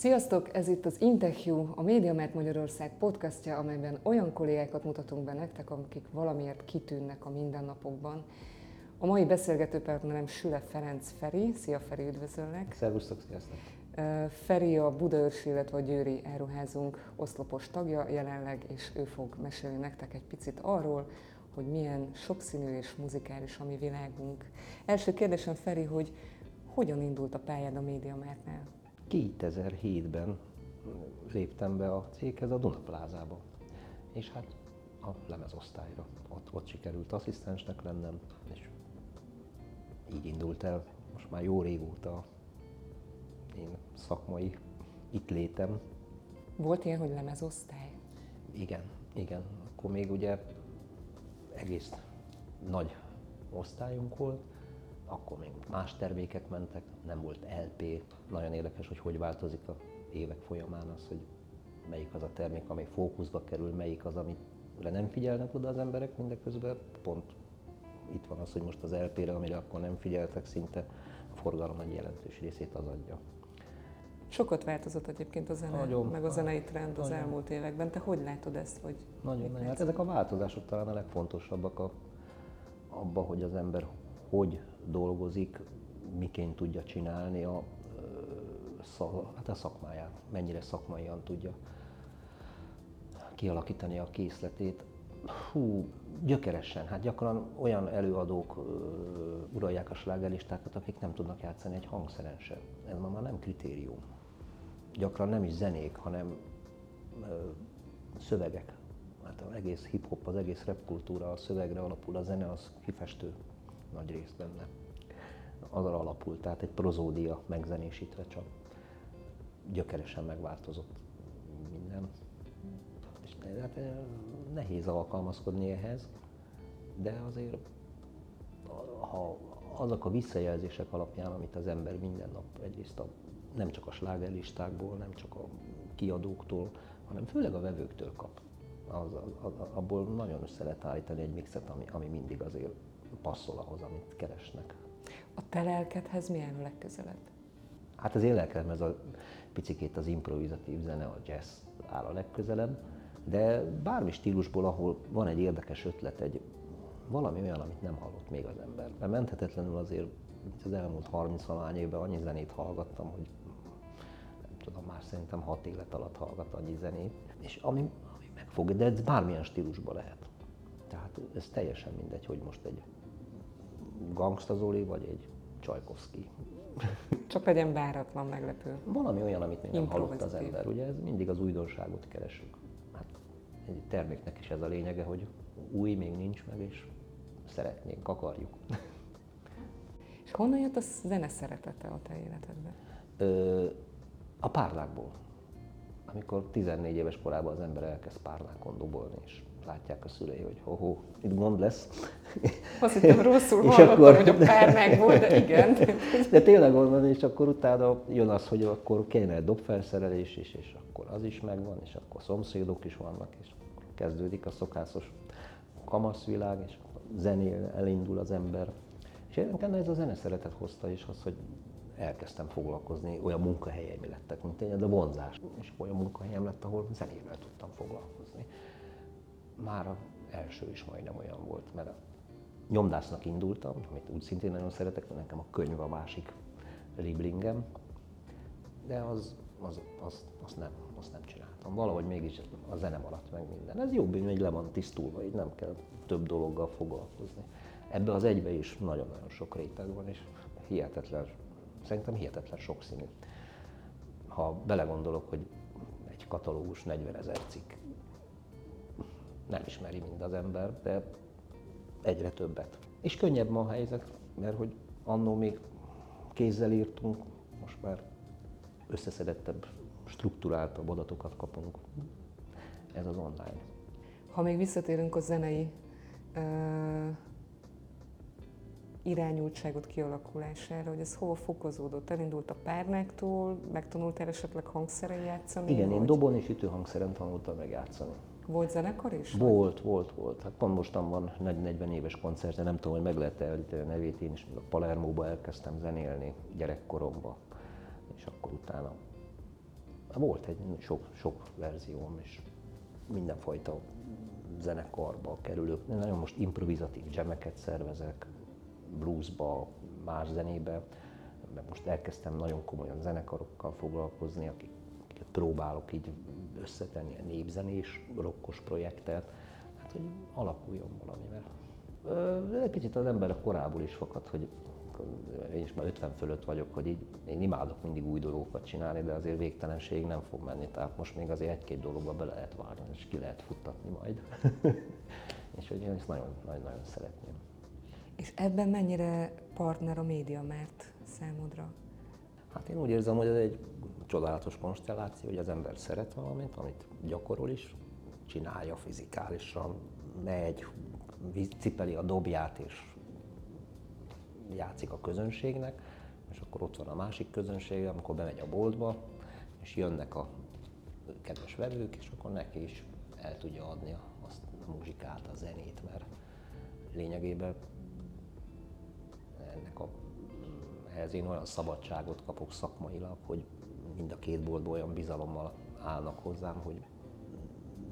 Sziasztok! Ez itt az Interview, a MediaMart Magyarország podcastja, amelyben olyan kollégákat mutatunk be nektek, akik valamiért kitűnnek a mindennapokban. A mai beszélgető partnerem Süle Ferenc Feri. Szia Feri, üdvözöllek! Szervusztok, sziasztok! Feri a Budaörsi, illetve a Győri Áruházunk oszlopos tagja jelenleg, és ő fog mesélni nektek egy picit arról, hogy milyen sokszínű és muzikális a mi világunk. Első kérdésem Feri, hogy hogyan indult a pályád a MediaMartnál? 2007-ben léptem be a céghez a Dunaplázába, és hát a lemezosztályra. Ott, ott sikerült asszisztensnek lennem, és így indult el most már jó régóta én szakmai itt létem. Volt ilyen, hogy lemezosztály? Igen, igen. Akkor még ugye egész nagy osztályunk volt, akkor még más termékek mentek, nem volt LP. Nagyon érdekes, hogy hogy változik a évek folyamán az, hogy melyik az a termék, amely fókuszba kerül, melyik az, amire nem figyelnek oda az emberek mindeközben. Pont itt van az, hogy most az LP-re, amire akkor nem figyeltek, szinte a forgalom egy jelentős részét az adja. Sokat változott egyébként a zene, nagyon, meg a zenei trend az nagyon. elmúlt években. Te hogy látod ezt? Hogy nagyon, nagyon. Hát ezek a változások talán a legfontosabbak a, abba, hogy az ember hogy dolgozik, miként tudja csinálni a, hát a szakmáját, mennyire szakmaian tudja kialakítani a készletét. Hú, gyökeresen, hát gyakran olyan előadók uralják a slágerlistákat, akik nem tudnak játszani egy hangszeren sem. Ez ma már nem kritérium. Gyakran nem is zenék, hanem ö, szövegek. Hát az egész hip-hop, az egész rap kultúra a szövegre alapul, a zene az kifestő nagy részt benne. Arra alapul, tehát egy prozódia megzenésítve csak gyökeresen megváltozott minden. És hát eh, nehéz alkalmazkodni ehhez, de azért ha azok a visszajelzések alapján, amit az ember minden nap egyrészt a, nem csak a slágerlistákból, nem csak a kiadóktól, hanem főleg a vevőktől kap. Az, az, abból nagyon össze lehet állítani egy mixet, ami, ami mindig azért passzol ahhoz, amit keresnek. A te lelkedhez milyen a legközelebb? Hát az én lelkedem ez a picikét az improvizatív zene, a jazz áll a legközelebb, de bármi stílusból, ahol van egy érdekes ötlet, egy valami olyan, amit nem hallott még az ember. Mert menthetetlenül azért az elmúlt 30 valány évben annyi zenét hallgattam, hogy nem tudom, már szerintem 6 élet alatt hallgat annyi zenét, és ami, ami megfog, de ez bármilyen stílusban lehet. Tehát ez teljesen mindegy, hogy most egy Gangsta Zoli, vagy egy Csajkovszki. Csak legyen váratlan, meglepő. Valami olyan, amit még nem hallott az ember. Ugye ez mindig az újdonságot keresünk. Hát egy terméknek is ez a lényege, hogy új még nincs meg, és szeretnénk, akarjuk. És honnan jött a zene szeretete a te életedben? Ö, a párnákból. Amikor 14 éves korában az ember elkezd párnákon dobolni, és látják a szülei, hogy ho-ho, itt gond lesz. Azt hittem rosszul és akkor, hogy a pár volt, de igen. De tényleg gond van, és akkor utána jön az, hogy akkor kéne egy dobfelszerelés is, és akkor az is megvan, és akkor szomszédok is vannak, és kezdődik a szokásos kamaszvilág, és zenél elindul az ember. És nekem ez a zene szeretet hozta is az, hogy elkezdtem foglalkozni, olyan munkahelyeim lettek, mint én, de vonzás. És olyan munkahelyem lett, ahol zenével tudtam foglalkozni már az első is majdnem olyan volt, mert a nyomdásznak indultam, amit úgy szintén nagyon szeretek, mert nekem a könyv a másik liblingem, de az, az, az, az, nem, azt nem csináltam. Valahogy mégis a zene maradt meg minden. Ez jobb, hogy le van tisztulva, így nem kell több dologgal foglalkozni. Ebbe az egybe is nagyon-nagyon sok réteg van, és hihetetlen, szerintem hihetetlen sokszínű. Ha belegondolok, hogy egy katalógus 40 ezer cikk, nem ismeri mind az ember, de egyre többet. És könnyebb ma a helyzet, mert hogy annó még kézzel írtunk, most már összeszedettebb, struktúráltabb adatokat kapunk. Ez az online. Ha még visszatérünk a zenei uh, irányultságot kialakulására, hogy ez hol fokozódott? Elindult a párnáktól, megtanultál esetleg hangszeren játszani? Igen, vagy? én dobon és ütőhangszeren tanultam meg játszani. Volt zenekar is? Volt, volt, volt. Hát pont mostan van 40 éves koncert, de nem tudom, hogy meg lehet elíteni a nevét. Én is a Palermóba elkezdtem zenélni gyerekkoromban, és akkor utána Volt egy sok, sok verzióm, és mindenfajta zenekarba kerülök. Nagyon most improvizatív jameket szervezek, bluesba, más zenébe, meg most elkezdtem nagyon komolyan zenekarokkal foglalkozni, akiket próbálok így összetenni a népzenés, rokkos projektet, hát hogy alakuljon valami, mert egy kicsit az ember a korából is fakad, hogy én is már 50 fölött vagyok, hogy így én imádok mindig új dolgokat csinálni, de azért végtelenség nem fog menni, tehát most még azért egy-két dologba be lehet várni, és ki lehet futtatni majd. és hogy én ezt nagyon-nagyon szeretném. És ebben mennyire partner a média, mert számodra? Hát én úgy érzem, hogy ez egy csodálatos konstelláció, hogy az ember szeret valamit, amit gyakorol is, csinálja fizikálisan, megy, cipeli a dobját és játszik a közönségnek, és akkor ott van a másik közönség, amikor bemegy a boltba, és jönnek a kedves vevők, és akkor neki is el tudja adni azt a muzsikát, a zenét, mert lényegében ennek a, ehhez én olyan szabadságot kapok szakmailag, hogy mind a két boltból olyan bizalommal állnak hozzám, hogy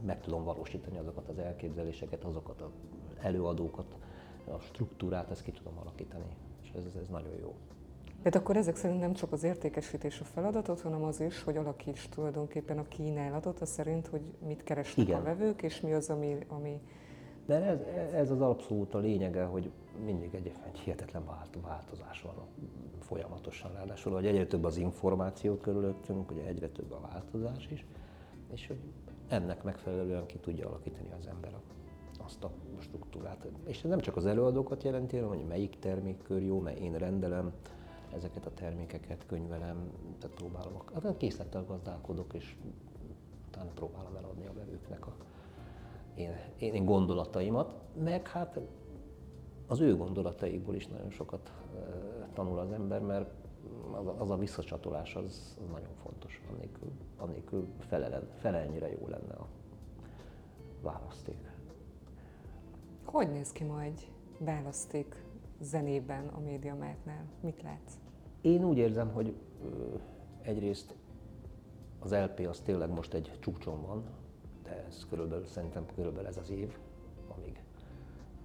meg tudom valósítani azokat az elképzeléseket, azokat az előadókat, a struktúrát, ezt ki tudom alakítani, és ez, ez nagyon jó. Tehát akkor ezek szerint nem csak az értékesítés a feladatot, hanem az is, hogy alakíts tulajdonképpen a kínálatot, az szerint, hogy mit keresnek Igen. a vevők, és mi az, ami, ami de ez, ez az abszolút a lényege, hogy mindig egy, egy hihetetlen változás van folyamatosan. Ráadásul, hogy egyre több az információ körülöttünk, ugye egyre több a változás is, és hogy ennek megfelelően ki tudja alakítani az ember azt a struktúrát. És ez nem csak az előadókat jelenti, hanem hogy melyik termékkör jó, mert én rendelem ezeket a termékeket, könyvelem, tehát próbálom, hát készlettel gazdálkodok, és utána próbálom eladni a vevőknek a én, én gondolataimat, meg hát az ő gondolataikból is nagyon sokat tanul az ember, mert az a, az a visszacsatolás az, az nagyon fontos, annélkül, annélkül felelen, felelnyire jó lenne a választék. Hogy néz ki ma egy választék zenében a médiamártnál? Mit látsz? Én úgy érzem, hogy egyrészt az LP az tényleg most egy csúcson van, de ez körülbelül szerintem körülbelül ez az év,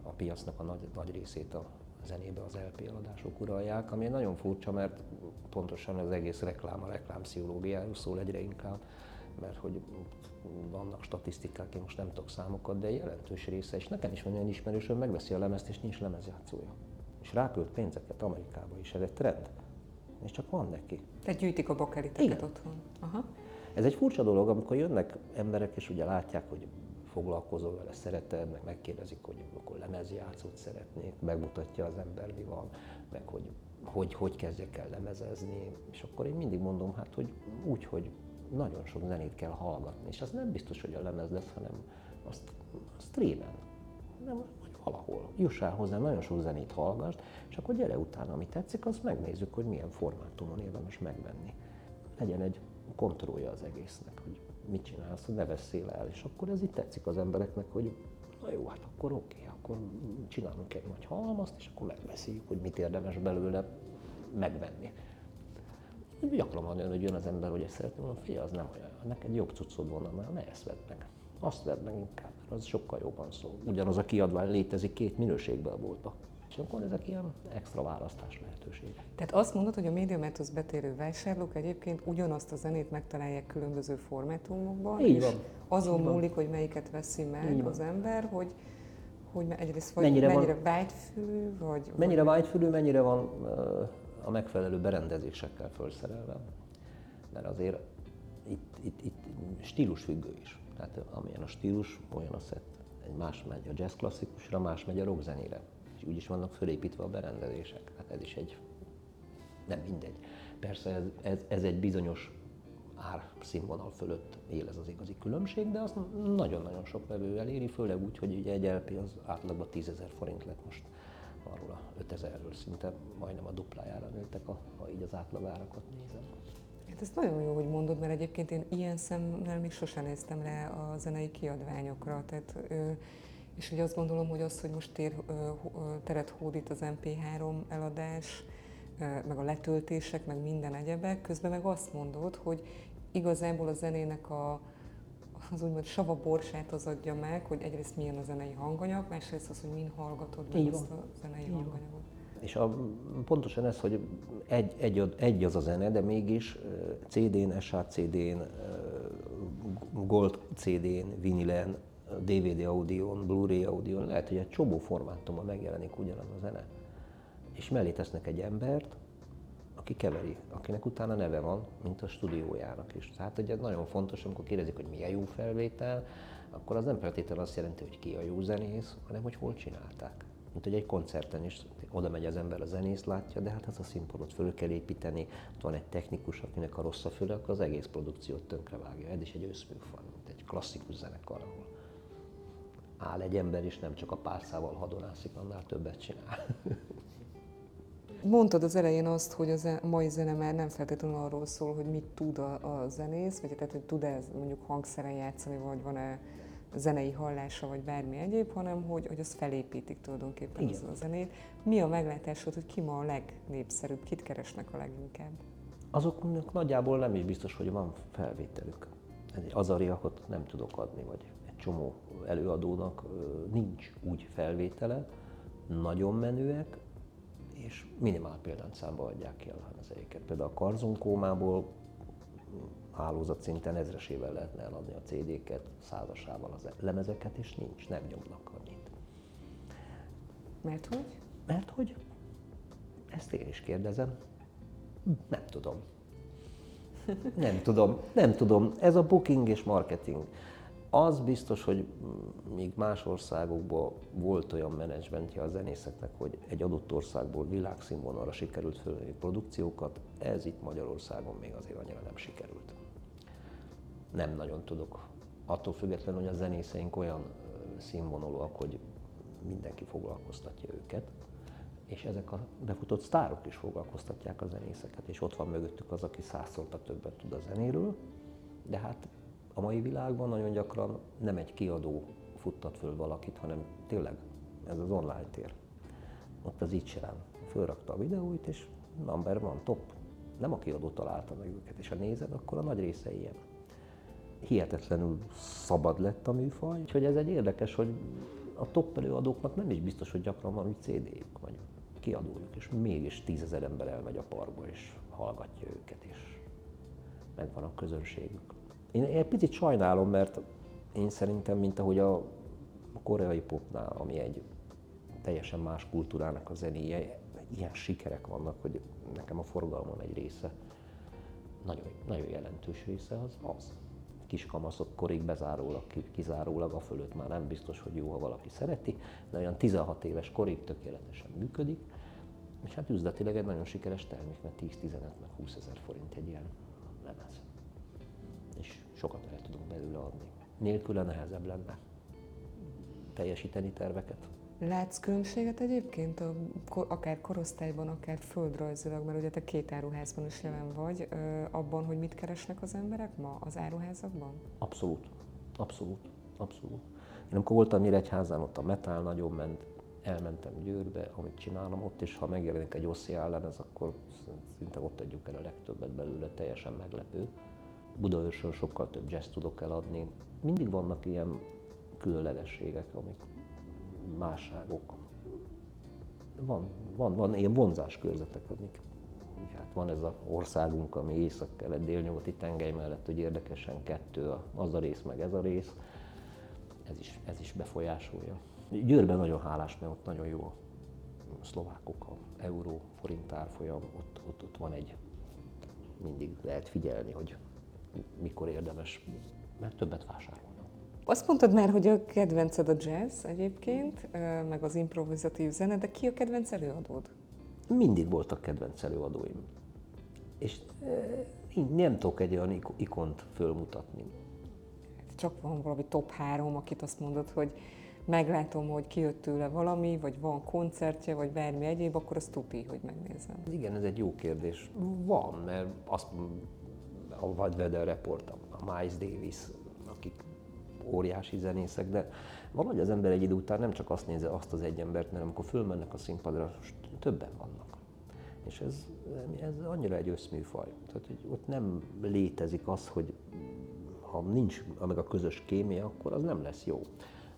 a piacnak a nagy, nagy részét a zenébe az LP eladások uralják, ami nagyon furcsa, mert pontosan az egész reklám a reklámpszichológiáról szól egyre inkább, mert hogy vannak statisztikák, én most nem tudok számokat, de jelentős része, és nekem is van olyan ismerősöm, megveszi a lemezt, és nincs lemezjátszója. És rákölt pénzeket Amerikába is, ez egy trend. És csak van neki. Tehát gyűjtik a bakeliteket otthon. Aha. Ez egy furcsa dolog, amikor jönnek emberek, és ugye látják, hogy foglalkozol vele, szereted, meg megkérdezik, hogy akkor lemezjátszót szeretnék, megmutatja az ember, mi van, meg hogy hogy, hogy kezdjek el lemezezni, és akkor én mindig mondom, hát, hogy úgy, hogy nagyon sok zenét kell hallgatni, és az nem biztos, hogy a lemez lesz, hanem azt a streamen, nem, vagy valahol. Jussál hozzá, nagyon sok zenét hallgass, és akkor gyere utána, ami tetszik, azt megnézzük, hogy milyen formátumon érdemes megvenni. Legyen egy kontrollja az egésznek, hogy mit csinálsz, ne veszél el, és akkor ez itt tetszik az embereknek, hogy na jó, hát akkor oké, okay, akkor csinálunk egy nagy halmazt, és akkor megbeszéljük, hogy mit érdemes belőle megvenni. Gyakran van olyan, hogy jön az ember, hogy ezt szeretném, mondom, fia, az nem olyan, neked jobb cuccod volna, mert ne ezt vedd meg. Azt vedd meg inkább, mert az sokkal jobban szól. Ugyanaz a kiadvány létezik két minőségben a boltban. És akkor ezek ilyen extra választás lehetőségek. Tehát azt mondod, hogy a médiamethoz betérő vásárlók egyébként ugyanazt a zenét megtalálják különböző formátumokban, Így és van. azon Így múlik, hogy melyiket veszi meg az ember, hogy hogy egyrészt vagy mennyire, mennyire van, vágyfülű, vagy... Mennyire vágyfülű, mennyire van a megfelelő berendezésekkel felszerelve. Mert azért itt, itt, itt stílusfüggő is. Tehát amilyen a stílus, olyan a szett. Egy más megy a jazz klasszikusra, más megy a rockzenére és úgy is vannak fölépítve a berendezések. Hát ez is egy, nem mindegy. Persze ez, ez, ez egy bizonyos árszínvonal fölött él ez az igazi különbség, de azt nagyon-nagyon sok vevő eléri, főleg úgy, hogy ugye egy LP az átlagban 10 ezer forint lett most arról a 5000-ről szinte majdnem a duplájára nőttek, ha, ha így az átlagárakat nézem. Hát ez nagyon jó, hogy mondod, mert egyébként én ilyen szemmel még sosem néztem le a zenei kiadványokra. Tehát, és ugye azt gondolom, hogy az, hogy most tér, teret hódít az MP3 eladás, meg a letöltések, meg minden egyebek, közben meg azt mondod, hogy igazából a zenének a, az úgymond sava borsát az adja meg, hogy egyrészt milyen a zenei hanganyag, másrészt az, hogy min hallgatod meg ezt a zenei Így hanganyagot. És a, pontosan ez, hogy egy, egy, egy az a zene, de mégis CD-n, SHCD-n, Gold CD-n, vinilen, DVD audión, Blu-ray audión, lehet, hogy egy csomó formátumban megjelenik ugyanaz a zene. És mellé tesznek egy embert, aki keveri, akinek utána neve van, mint a stúdiójának is. Tehát ugye nagyon fontos, amikor kérdezik, hogy milyen jó felvétel, akkor az nem feltétlenül azt jelenti, hogy ki a jó zenész, hanem hogy hol csinálták. Mint hogy egy koncerten is oda megy az ember, a zenész látja, de hát az a színpadot föl kell építeni, ott van egy technikus, akinek a rossz a füle, akkor az egész produkciót tönkre vágja. Ez is egy összműfaj, mint egy klasszikus zenekar, ahol áll egy ember, és nem csak a párszával hadonászik, annál többet csinál. Mondtad az elején azt, hogy a mai zene már nem feltétlenül arról szól, hogy mit tud a, a zenész, vagy tehát, hogy tud-e mondjuk hangszeren játszani, vagy van-e zenei hallása, vagy bármi egyéb, hanem hogy, hogy azt felépítik tulajdonképpen az a zenét. Mi a meglátásod, hogy ki ma a legnépszerűbb, kit keresnek a leginkább? Azoknak nagyjából nem is biztos, hogy van felvételük. Egy azariakot nem tudok adni, vagy csomó előadónak nincs úgy felvétele, nagyon menőek, és minimál példányszámba adják ki a lemezeiket. Például a karzonkómából hálózat szinten ezresével lehetne eladni a CD-ket, százasával az lemezeket, és nincs, nem nyomnak annyit. Mert hogy? Mert hogy? Ezt én is kérdezem. Nem tudom. Nem tudom, nem tudom. Ez a booking és marketing. Az biztos, hogy még más országokban volt olyan menedzsmentje a zenészeknek, hogy egy adott országból világszínvonalra sikerült fölvenni produkciókat, ez itt Magyarországon még azért annyira nem sikerült. Nem nagyon tudok. Attól függetlenül, hogy a zenészeink olyan színvonalúak, hogy mindenki foglalkoztatja őket, és ezek a befutott sztárok is foglalkoztatják a zenészeket, és ott van mögöttük az, aki százszorta többet tud a zenéről, de hát a mai világban nagyon gyakran nem egy kiadó futtat föl valakit, hanem tényleg ez az online tér. Ott az így sem. Fölrakta a videóit, és number van, top. Nem a kiadó találta meg őket, és ha nézed, akkor a nagy része ilyen. Hihetetlenül szabad lett a műfaj, úgyhogy ez egy érdekes, hogy a top előadóknak nem is biztos, hogy gyakran van úgy CD-jük, vagy kiadójuk, és mégis tízezer ember elmegy a parkba, és hallgatja őket, és megvan a közönségük. Én egy picit sajnálom, mert én szerintem, mint ahogy a koreai popnál, ami egy teljesen más kultúrának a zenéje, ilyen sikerek vannak, hogy nekem a forgalmam egy része, nagyon, nagyon jelentős része az az. Kiskamaszok korig bezárólag, kizárólag, a fölött már nem biztos, hogy jó, ha valaki szereti, de olyan 16 éves korig tökéletesen működik, és hát üzletileg egy nagyon sikeres termék, mert 10-15 meg 20 ezer forint egy ilyen lemez sokat el tudunk belőle adni. Nélküle nehezebb lenne teljesíteni terveket. Látsz különbséget egyébként, a, akár korosztályban, akár földrajzilag, mert ugye te két áruházban is jelen vagy, abban, hogy mit keresnek az emberek ma az áruházakban? Abszolút, abszolút, abszolút. Én amikor voltam Nyíregyházán, ott a metál nagyon ment, elmentem Győrbe, amit csinálom ott, és ha megjelenik egy Oszi ez akkor szinte ott adjuk el a legtöbbet belőle, teljesen meglepő. Budaörsön sokkal több jazz tudok eladni. Mindig vannak ilyen különlegességek, amik másságok. Van, van, van ilyen vonzáskörzetek, amik hát van ez az országunk, ami észak-kelet délnyugati tengely mellett, hogy érdekesen kettő, az a rész meg ez a rész, ez is, ez is befolyásolja. Győrben nagyon hálás, mert ott nagyon jó a szlovákok, a euró, forint árfolyam, ott, ott, ott van egy, mindig lehet figyelni, hogy mikor érdemes, mert többet vásárolnak. Azt mondtad már, hogy a kedvenced a jazz egyébként, meg az improvizatív zene, de ki a kedvenc előadód? Mindig voltak kedvenc előadóim. És nem tudok egy olyan ikont fölmutatni. Csak van valami top három, akit azt mondod, hogy meglátom, hogy kijött tőle valami, vagy van koncertje, vagy bármi egyéb, akkor azt tuti, hogy megnézem. Igen, ez egy jó kérdés. Van, mert azt a What Weather Report, a Miles Davis, akik óriási zenészek, de valahogy az ember egy idő után nem csak azt nézi azt az egy embert, mert amikor fölmennek a színpadra, többen vannak. És ez, ez annyira egy összműfaj. Tehát, hogy ott nem létezik az, hogy ha nincs meg a közös kémia, akkor az nem lesz jó.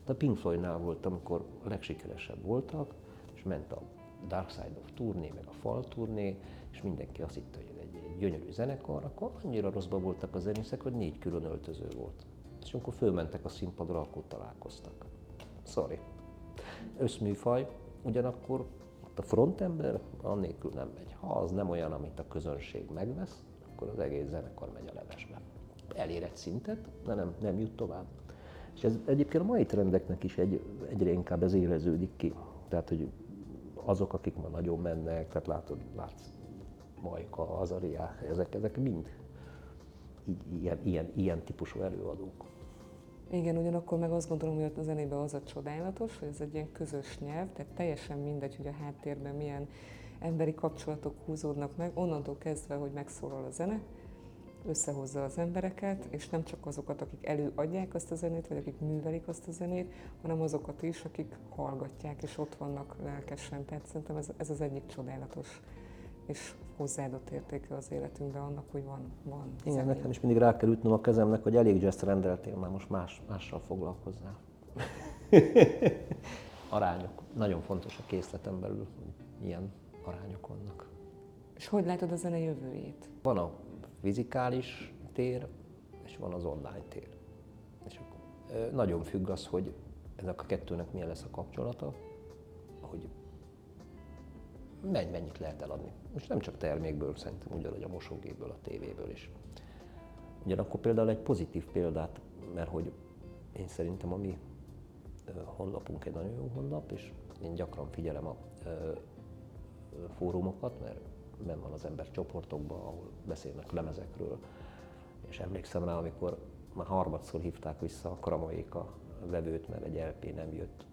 De a Pink Floydnál volt, amikor a legsikeresebb voltak, és ment a Dark Side of turné, meg a Fall turné, és mindenki azt hitte, hogy gyönyörű zenekar, akkor annyira rosszban voltak a zenészek, hogy négy külön öltöző volt. És amikor fölmentek a színpadra, akkor találkoztak. Sorry. Összműfaj, ugyanakkor ott a frontember annélkül nem megy. Ha az nem olyan, amit a közönség megvesz, akkor az egész zenekar megy a levesbe. Elér egy szintet, de nem, nem jut tovább. És ez egyébként a mai trendeknek is egy, egyre inkább ez éreződik ki. Tehát, hogy azok, akik ma nagyon mennek, tehát látod, látsz Majka, Azaria, ezek, ezek mind ilyen, ilyen, ilyen típusú előadók. Igen, ugyanakkor meg azt gondolom, hogy a zenében az a csodálatos, hogy ez egy ilyen közös nyelv, tehát teljesen mindegy, hogy a háttérben milyen emberi kapcsolatok húzódnak meg, onnantól kezdve, hogy megszólal a zene, összehozza az embereket, és nem csak azokat, akik előadják azt a zenét, vagy akik művelik azt a zenét, hanem azokat is, akik hallgatják, és ott vannak lelkesen. Tehát szerintem ez, ez az egyik csodálatos és hozzáadott értéke az életünkben annak, hogy van, van Igen, zene. nekem is mindig rá kell ütnöm a kezemnek, hogy elég jazz rendeltél, már most más, mással foglalkozzál. arányok. Nagyon fontos a készleten belül, hogy milyen arányok vannak. És hogy látod a zene jövőjét? Van a fizikális tér, és van az online tér. És nagyon függ az, hogy ennek a kettőnek milyen lesz a kapcsolata, hogy mennyit lehet eladni. Most nem csak termékből, szerintem ugyanúgy a mosógépből, a tévéből is. Ugyanakkor például egy pozitív példát, mert hogy én szerintem a mi honlapunk egy nagyon jó honlap, és én gyakran figyelem a fórumokat, mert ben van az ember csoportokban, ahol beszélnek lemezekről, és emlékszem rá, amikor már harmadszor hívták vissza a Kramaék a vevőt, mert egy LP nem jött,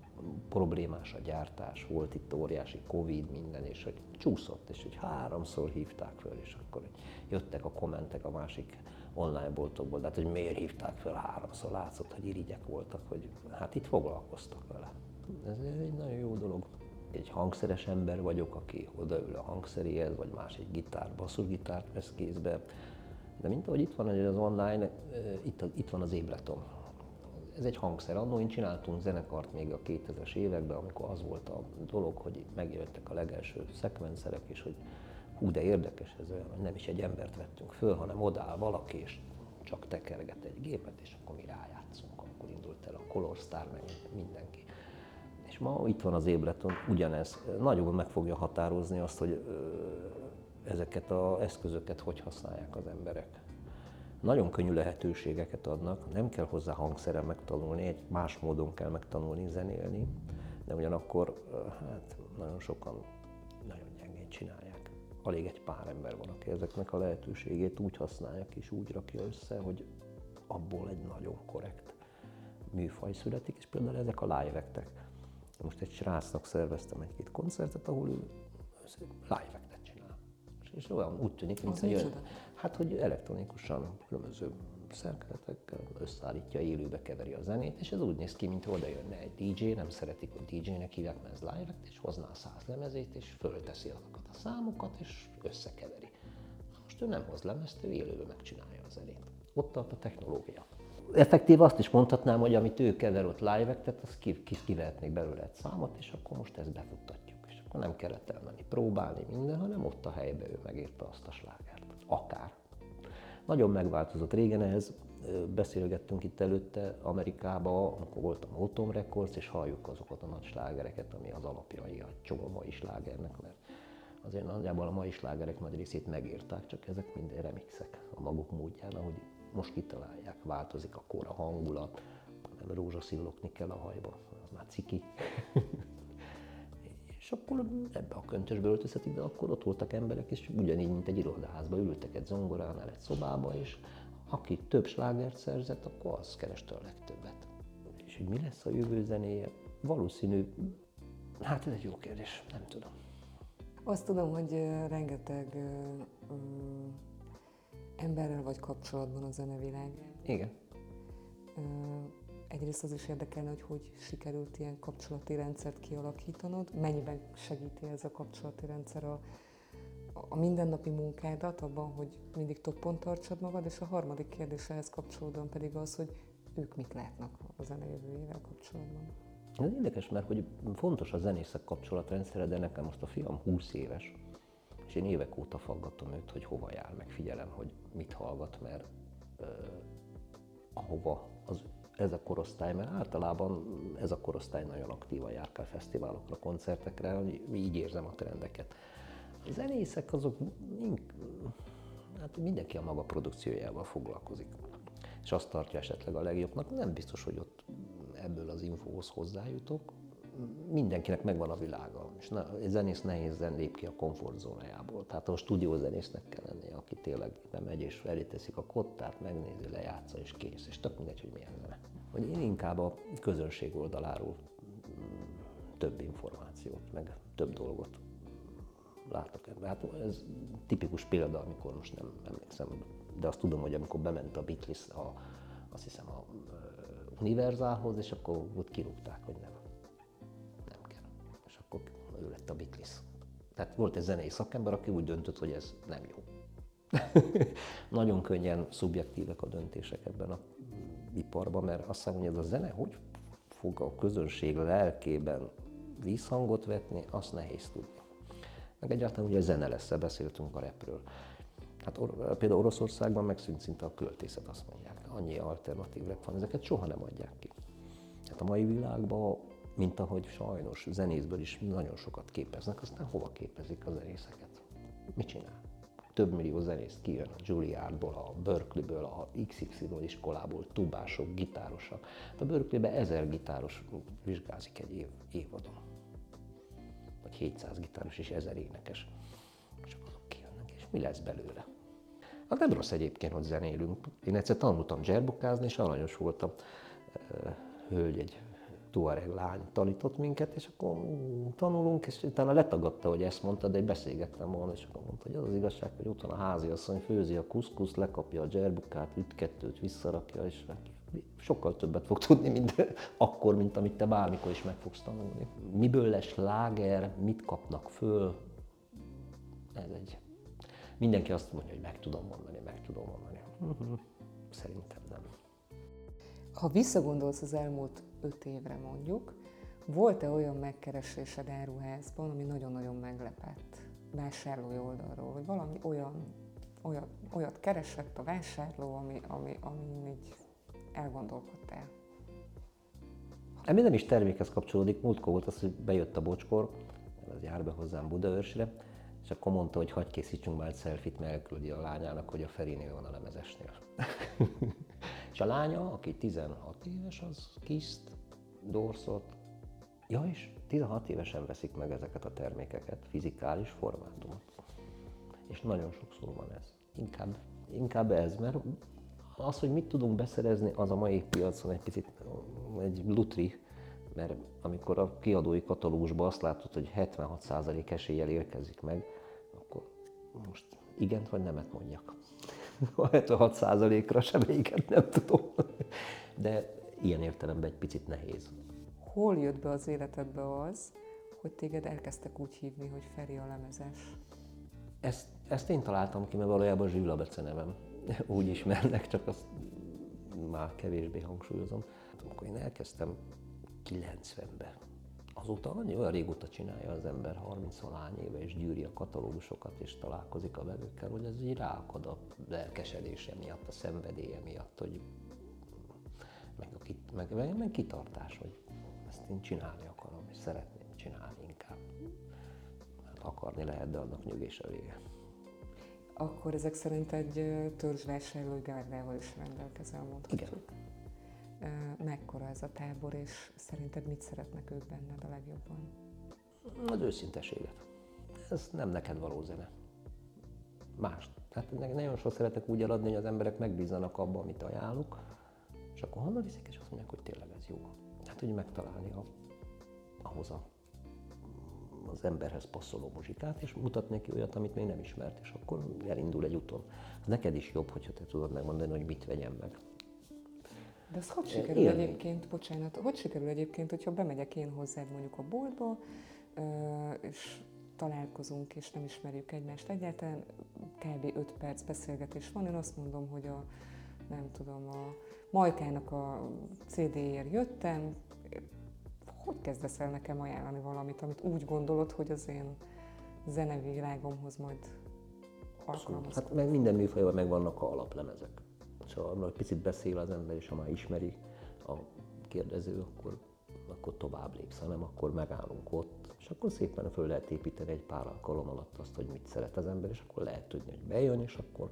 problémás a gyártás, volt itt óriási Covid, minden, és hogy csúszott, és hogy háromszor hívták föl, és akkor jöttek a kommentek a másik online boltokból, de hát, hogy miért hívták fel háromszor, látszott, hogy irigyek voltak, hogy hát itt foglalkoztak vele. Ez egy nagyon jó dolog egy hangszeres ember vagyok, aki odaül a hangszeréhez, vagy más egy gitár, basszusgitárt vesz kézbe. De mint ahogy itt van az online, itt, itt van az ébretom. Ez egy hangszer. Annó én csináltunk zenekart még a 2000-es években, amikor az volt a dolog, hogy megjöttek a legelső szekvenszerek, és hogy hú, de érdekes ez olyan, hogy nem is egy embert vettünk föl, hanem odáll valaki, és csak tekerget egy gépet, és akkor mi rájátszunk. Akkor indult el a Color Star, meg mindenki és ma itt van az ébreton, ugyanez. Nagyon meg fogja határozni azt, hogy ezeket az eszközöket hogy használják az emberek. Nagyon könnyű lehetőségeket adnak, nem kell hozzá hangszeren megtanulni, egy más módon kell megtanulni zenélni, de ugyanakkor hát nagyon sokan nagyon gyengén csinálják. Alig egy pár ember van, aki ezeknek a lehetőségét úgy használják és úgy rakja össze, hogy abból egy nagyon korrekt műfaj születik, és például ezek a live most egy srácnak szerveztem egy-két koncertet, ahol ő live csinál. És olyan úgy tűnik, mint egy hát, hogy elektronikusan különböző szerkezetekkel összeállítja, élőbe keveri a zenét, és ez úgy néz ki, mint oda jönne egy DJ, nem szeretik, hogy DJ-nek hívják, mert ez live és hozná a száz lemezét, és fölteszi azokat a számokat, és összekeveri. Most ő nem hoz lemezt, ő élőbe megcsinálja a zenét. Ott tart a technológia effektív azt is mondhatnám, hogy amit ő kever ott live tehát azt ki, kivehetnék belőle egy számot, és akkor most ezt befuttatjuk. És akkor nem kellett elmenni próbálni minden, hanem ott a helyben ő megírta azt a slágert. Akár. Nagyon megváltozott. Régen ehhez beszélgettünk itt előtte Amerikában, amikor volt a Motom Records, és halljuk azokat a nagy slágereket, ami az alapjai a csomó mai slágernek, mert azért nagyjából a mai slágerek nagy részét megírták, csak ezek mind remixek a maguk módján, ahogy most kitalálják, változik a kor, a hangulat, nem rózsaszillokni kell a hajba, az már ciki. és akkor ebbe a köntösbe öltözhetik, de akkor ott voltak emberek, és ugyanígy, mint egy irodaházba ültek egy zongoránál egy szobába, és aki több slágert szerzett, akkor az kereste a legtöbbet. És hogy mi lesz a jövő zenéje? Valószínű, hát ez egy jó kérdés, nem tudom. Azt tudom, hogy rengeteg emberrel vagy kapcsolatban a zenevilágban. Igen. Egyrészt az is érdekelne, hogy hogy sikerült ilyen kapcsolati rendszert kialakítanod, mennyiben segíti ez a kapcsolati rendszer a, a mindennapi munkádat abban, hogy mindig toppon tartsad magad, és a harmadik kérdés ehhez kapcsolódóan pedig az, hogy ők mit látnak a zene jövőjével kapcsolatban. Ez érdekes, mert hogy fontos a zenészek kapcsolatrendszere, de nekem most a fiam 20 éves, és én évek óta faggatom őt, hogy hova jár, meg figyelem, hogy mit hallgat, mert uh, ahova az, ez a korosztály, mert általában ez a korosztály nagyon aktívan járkál fesztiválokra, koncertekre, így érzem a trendeket. A zenészek azok, hát mindenki a maga produkciójával foglalkozik, és azt tartja esetleg a legjobbnak. Nem biztos, hogy ott ebből az infóhoz hozzájutok. Mindenkinek megvan a világa, és na, egy zenész nehézen lép ki a komfortzónájából. Tehát a stúdiózenésznek kell lennie, aki tényleg nem megy és teszik a kottát, megnézi, lejátsza és kész, és tök mindegy, hogy milyen zene. Hogy én inkább a közönség oldaláról több információt, meg több dolgot látok ebben. Hát ez tipikus példa, amikor most nem emlékszem, de azt tudom, hogy amikor bement a Beatles, a, azt hiszem a Univerzálhoz, és akkor ott kirúgták, hogy nem lett a Beatles. Tehát volt egy zenei szakember, aki úgy döntött, hogy ez nem jó. Nagyon könnyen szubjektívek a döntések ebben a iparban, mert azt mondja, hogy ez a zene hogy fog a közönség lelkében vízhangot vetni, azt nehéz tudni. Meg egyáltalán ugye zene lesz, beszéltünk a repről. Hát or, például Oroszországban megszűnt szinte a költészet, azt mondják. Annyi alternatív rep van, ezeket soha nem adják ki. Hát a mai világban, mint ahogy sajnos zenészből is nagyon sokat képeznek, aztán hova képezik a zenészeket? Mit csinál? Több millió zenész kijön a Juilliardból, a Berkeley-ből, a XY iskolából, tubások, gitárosok. A Berkeley-be ezer gitáros vizsgázik egy év, évadon. Vagy 700 gitáros és ezer énekes. Csak azok kijönnek, és mi lesz belőle? Hát nem rossz egyébként, hogy zenélünk. Én egyszer tanultam dzserbukázni, és aranyos voltam. Hölgy, egy tuareg lány tanított minket, és akkor tanulunk, és utána letagadta, hogy ezt mondta, de beszélgettem volna, és akkor mondta, hogy az az igazság, hogy ott van a házi asszony, főzi a kuszkusz, lekapja a dzserbukát, üt kettőt, visszarakja, és sokkal többet fog tudni, mint akkor, mint amit te bármikor is meg fogsz tanulni. Miből lesz láger, mit kapnak föl, ez egy Mindenki azt mondja, hogy meg tudom mondani, meg tudom mondani. Uh-huh. Szerintem nem. Ha visszagondolsz az elmúlt öt évre mondjuk, volt-e olyan megkeresésed áruházban, ami nagyon-nagyon meglepett vásárlói oldalról, vagy valami olyan, olyat, olyat keresett a vásárló, ami, ami, ami így elgondolkodtál? Ami nem is termékhez kapcsolódik, múltkor volt az, hogy bejött a bocskor, ez jár be hozzám Budaörsre, és akkor mondta, hogy hagyj készítsünk már egy szelfit, mert elküldi a lányának, hogy a Ferinél van a lemezesnél. a lánya, aki 16 éves, az kiszt, dorszot, ja és 16 évesen veszik meg ezeket a termékeket, fizikális formátumot. És nagyon sokszor van ez. Inkább, inkább ez, mert az, hogy mit tudunk beszerezni, az a mai piacon egy picit egy lutri, mert amikor a kiadói katalógusban azt látod, hogy 76% eséllyel érkezik meg, akkor most igent vagy nemet mondjak. A 76%-ra semmelyiket nem tudom. De ilyen értelemben egy picit nehéz. Hol jött be az életedbe az, hogy téged elkezdtek úgy hívni, hogy Feri a lemezes? Ezt, ezt én találtam ki, mert valójában Zsilla Bece nevem. Úgy ismernek, csak azt már kevésbé hangsúlyozom. Amikor én elkezdtem 90-ben. Azóta annyi olyan régóta csinálja az ember, 30 valány éve, és gyűri a katalógusokat, és találkozik a vevőkkel, hogy ez így ráakad a lelkesedése miatt, a szenvedélye miatt, hogy meg, a kit, meg, meg, meg kitartás, hogy ezt én csinálni akarom, és szeretném csinálni inkább. Hát akarni lehet, de annak nyugés a vége. Akkor ezek szerint egy törzsvásárlói gárdával is rendelkezel, mondhatjuk. Igen mekkora ez a tábor, és szerinted mit szeretnek ők benned a legjobban? Az őszinteséget. Ez nem neked való zene. Más. Tehát nagyon sok szeretek úgy eladni, hogy az emberek megbízzanak abba, amit ajánlok, és akkor honnan viszik, és azt mondják, hogy tényleg ez jó. Hát, hogy megtalálni a, ahhoz a, az emberhez passzoló muzsikát, és mutatni neki olyat, amit még nem ismert, és akkor elindul egy úton. Neked is jobb, hogyha te tudod megmondani, hogy mit vegyem meg. De az hogy sikerül Élni. egyébként, bocsánat, hogy sikerül egyébként, hogyha bemegyek én hozzád mondjuk a boltba, és találkozunk, és nem ismerjük egymást egyáltalán, kb. 5 perc beszélgetés van, én azt mondom, hogy a, nem tudom, a Majkának a CD-ért jöttem, hogy kezdesz el nekem ajánlani valamit, amit úgy gondolod, hogy az én zenevilágomhoz majd alkalmazkodik? Hát meg minden műfajban megvannak a alaplemezek. Szóval, ha picit beszél az ember, és ha már ismeri a kérdező, akkor, akkor tovább lépsz, hanem akkor megállunk ott, és akkor szépen föl lehet építeni egy pár alkalom alatt azt, hogy mit szeret az ember, és akkor lehet tudni, hogy bejön, és akkor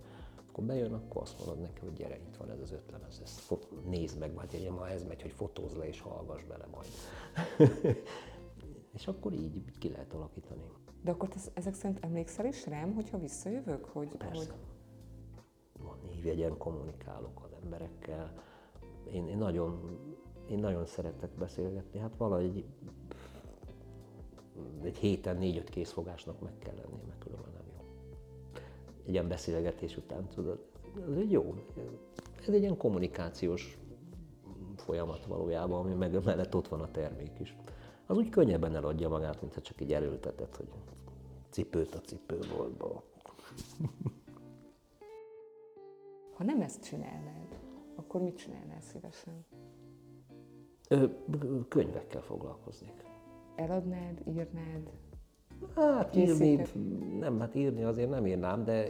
akkor bejön, akkor azt mondod neki, hogy gyere, itt van ez az ötlemez, ezt nézd meg, vagy én ma ez megy, hogy fotózz le és hallgass bele majd. és akkor így ki lehet alakítani. De akkor te ezek szerint emlékszel is rám, hogyha visszajövök? Hogy, Persze. Hogy... Van névjegyen, kommunikálok az emberekkel. Én, én, nagyon, én nagyon szeretek beszélgetni. Hát valahogy egy héten négy-öt készfogásnak meg kell lennie, mert különben nem jó. Egy ilyen beszélgetés után, tudod, ez egy jó, ez egy ilyen kommunikációs folyamat valójában, ami meg mellett ott van a termék is. Az úgy könnyebben eladja magát, mintha csak egy erőltetett, hogy cipőt a cipőboltba. Ha nem ezt csinálnád, akkor mit csinálnál szívesen? Ö, könyvekkel foglalkoznék. Eladnád, írnád? Hát írni, nem, hát írni azért nem írnám, de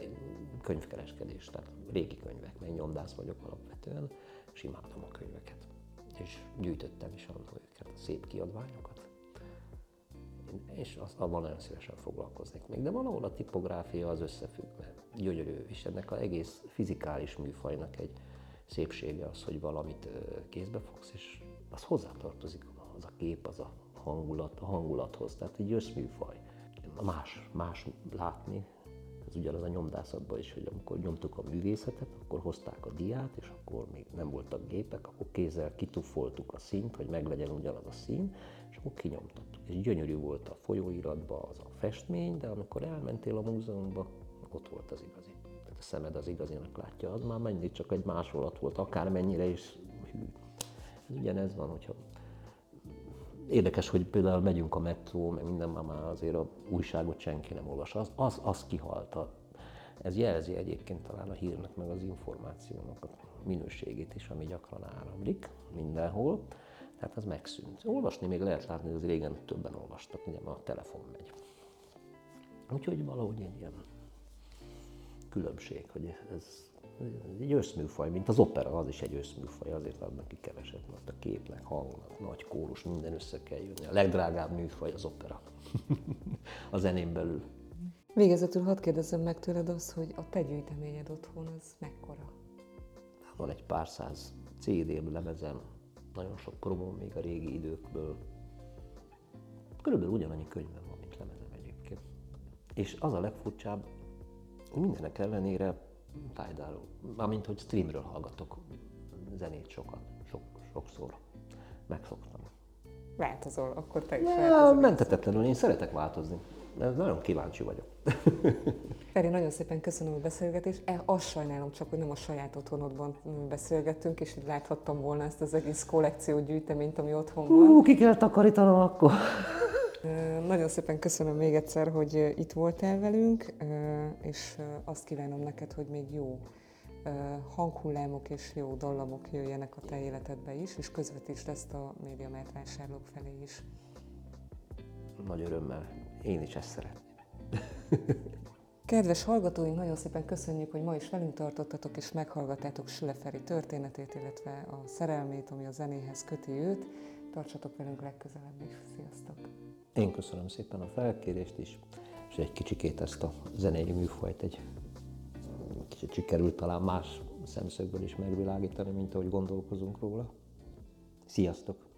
könyvkereskedés, tehát régi könyvek, mert nyomdász vagyok alapvetően, és imádom a könyveket. És gyűjtöttem is annól őket, a szép kiadványokat. És az, abban nagyon szívesen foglalkoznék még. De valahol a tipográfia az összefügg, mert gyönyörű, és ennek az egész fizikális műfajnak egy szépsége az, hogy valamit kézbe fogsz, és az hozzátartozik az a kép, az a hangulat, a hangulathoz, tehát egy összműfaj. Más, más látni, ez ugyanaz a nyomdászatban is, hogy amikor nyomtuk a művészetet, akkor hozták a diát, és akkor még nem voltak gépek, akkor kézzel kituffoltuk a színt, hogy meglegyen ugyanaz a szín, és akkor kinyomtattuk. És gyönyörű volt a folyóiratba az a festmény, de amikor elmentél a múzeumba, ott volt az igazi. Tehát a szemed az igazinak látja, az már mindig csak egy másolat volt, akármennyire is hű. Ez ugyanez van, hogyha Érdekes, hogy például megyünk a metró, meg minden már azért a újságot senki nem olvas. Az, az, az kihalt. Ez jelzi egyébként talán a hírnek, meg az információnak a minőségét is, ami gyakran áramlik mindenhol. Tehát az megszűnt. Olvasni még lehet látni, hogy az régen többen olvastak, ugye a telefon megy. Úgyhogy valahogy egy ilyen különbség, hogy ez egy összműfaj, mint az opera, az is egy összműfaj, azért adnak ki keveset, mert a képnek, hangnak, nagy kórus, minden össze kell jönni. A legdrágább műfaj az opera. a zenén belül. Végezetül hadd kérdezzem meg tőled azt, hogy a te gyűjteményed otthon az mekkora? Van egy pár száz CD-m, lemezem, nagyon sok promó még a régi időkből. Körülbelül ugyanannyi könyvem van, mint lemezem egyébként. És az a legfurcsább, mindenek ellenére Tidal, mármint hogy streamről hallgatok zenét sokat, sok, sokszor. Megszoktam. Változol, akkor te is ja, Mentetetlenül, én szeretek változni. De nagyon kíváncsi vagyok. Feri, nagyon szépen köszönöm a beszélgetést. E, azt sajnálom csak, hogy nem a saját otthonodban beszélgettünk, és így láthattam volna ezt az egész kollekció gyűjteményt, ami otthon van. Hú, ki kell takarítanom akkor. Nagyon szépen köszönöm még egyszer, hogy itt voltál velünk, és azt kívánom neked, hogy még jó hanghullámok és jó dallamok jöjjenek a te életedbe is, és közvetítsd ezt a médiamert vásárlók felé is. Nagy örömmel. Én is ezt szeretném. Kedves hallgatóink, nagyon szépen köszönjük, hogy ma is velünk tartottatok és meghallgattátok Süleferi történetét, illetve a szerelmét, ami a zenéhez köti őt. Tartsatok velünk legközelebb is. Sziasztok! Én köszönöm szépen a felkérést is, és egy kicsikét ezt a zenei műfajt egy kicsit sikerült talán más szemszögből is megvilágítani, mint ahogy gondolkozunk róla. Sziasztok!